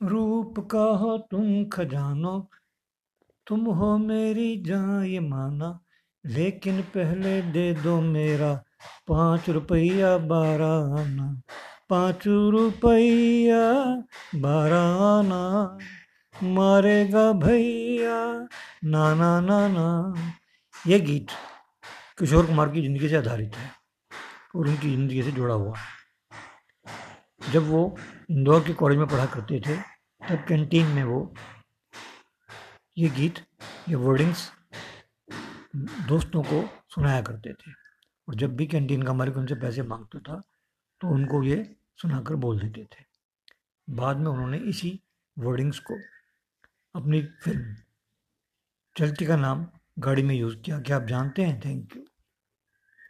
रूप का हो तुम खजानो। तुम हो मेरी जान ये माना, लेकिन पहले दे दो मेरा पाँच रुपया बारह आना पाँच रुपया बारह आना मारेगा भैया, ना ना ना ना। ये गीत किशोर कुमार की ज़िंदगी से आधारित है और उनकी ज़िंदगी से जुड़ा हुआ है। जब वो इंदौर के कॉलेज में पढ़ा करते थे, तब कैंटीन में वो ये गीत, ये वर्डिंग्स दोस्तों को सुनाया करते थे। और जब भी कैंटीन का मालिक उनसे पैसे माँगता था तो उनको ये सुनाकर बोल देते थे। बाद में उन्होंने इसी वर्डिंग्स को अपनी फ़िल्म, चलती का नाम गाड़ी में यूज़ किया। क्या आप जानते हैं? Thank you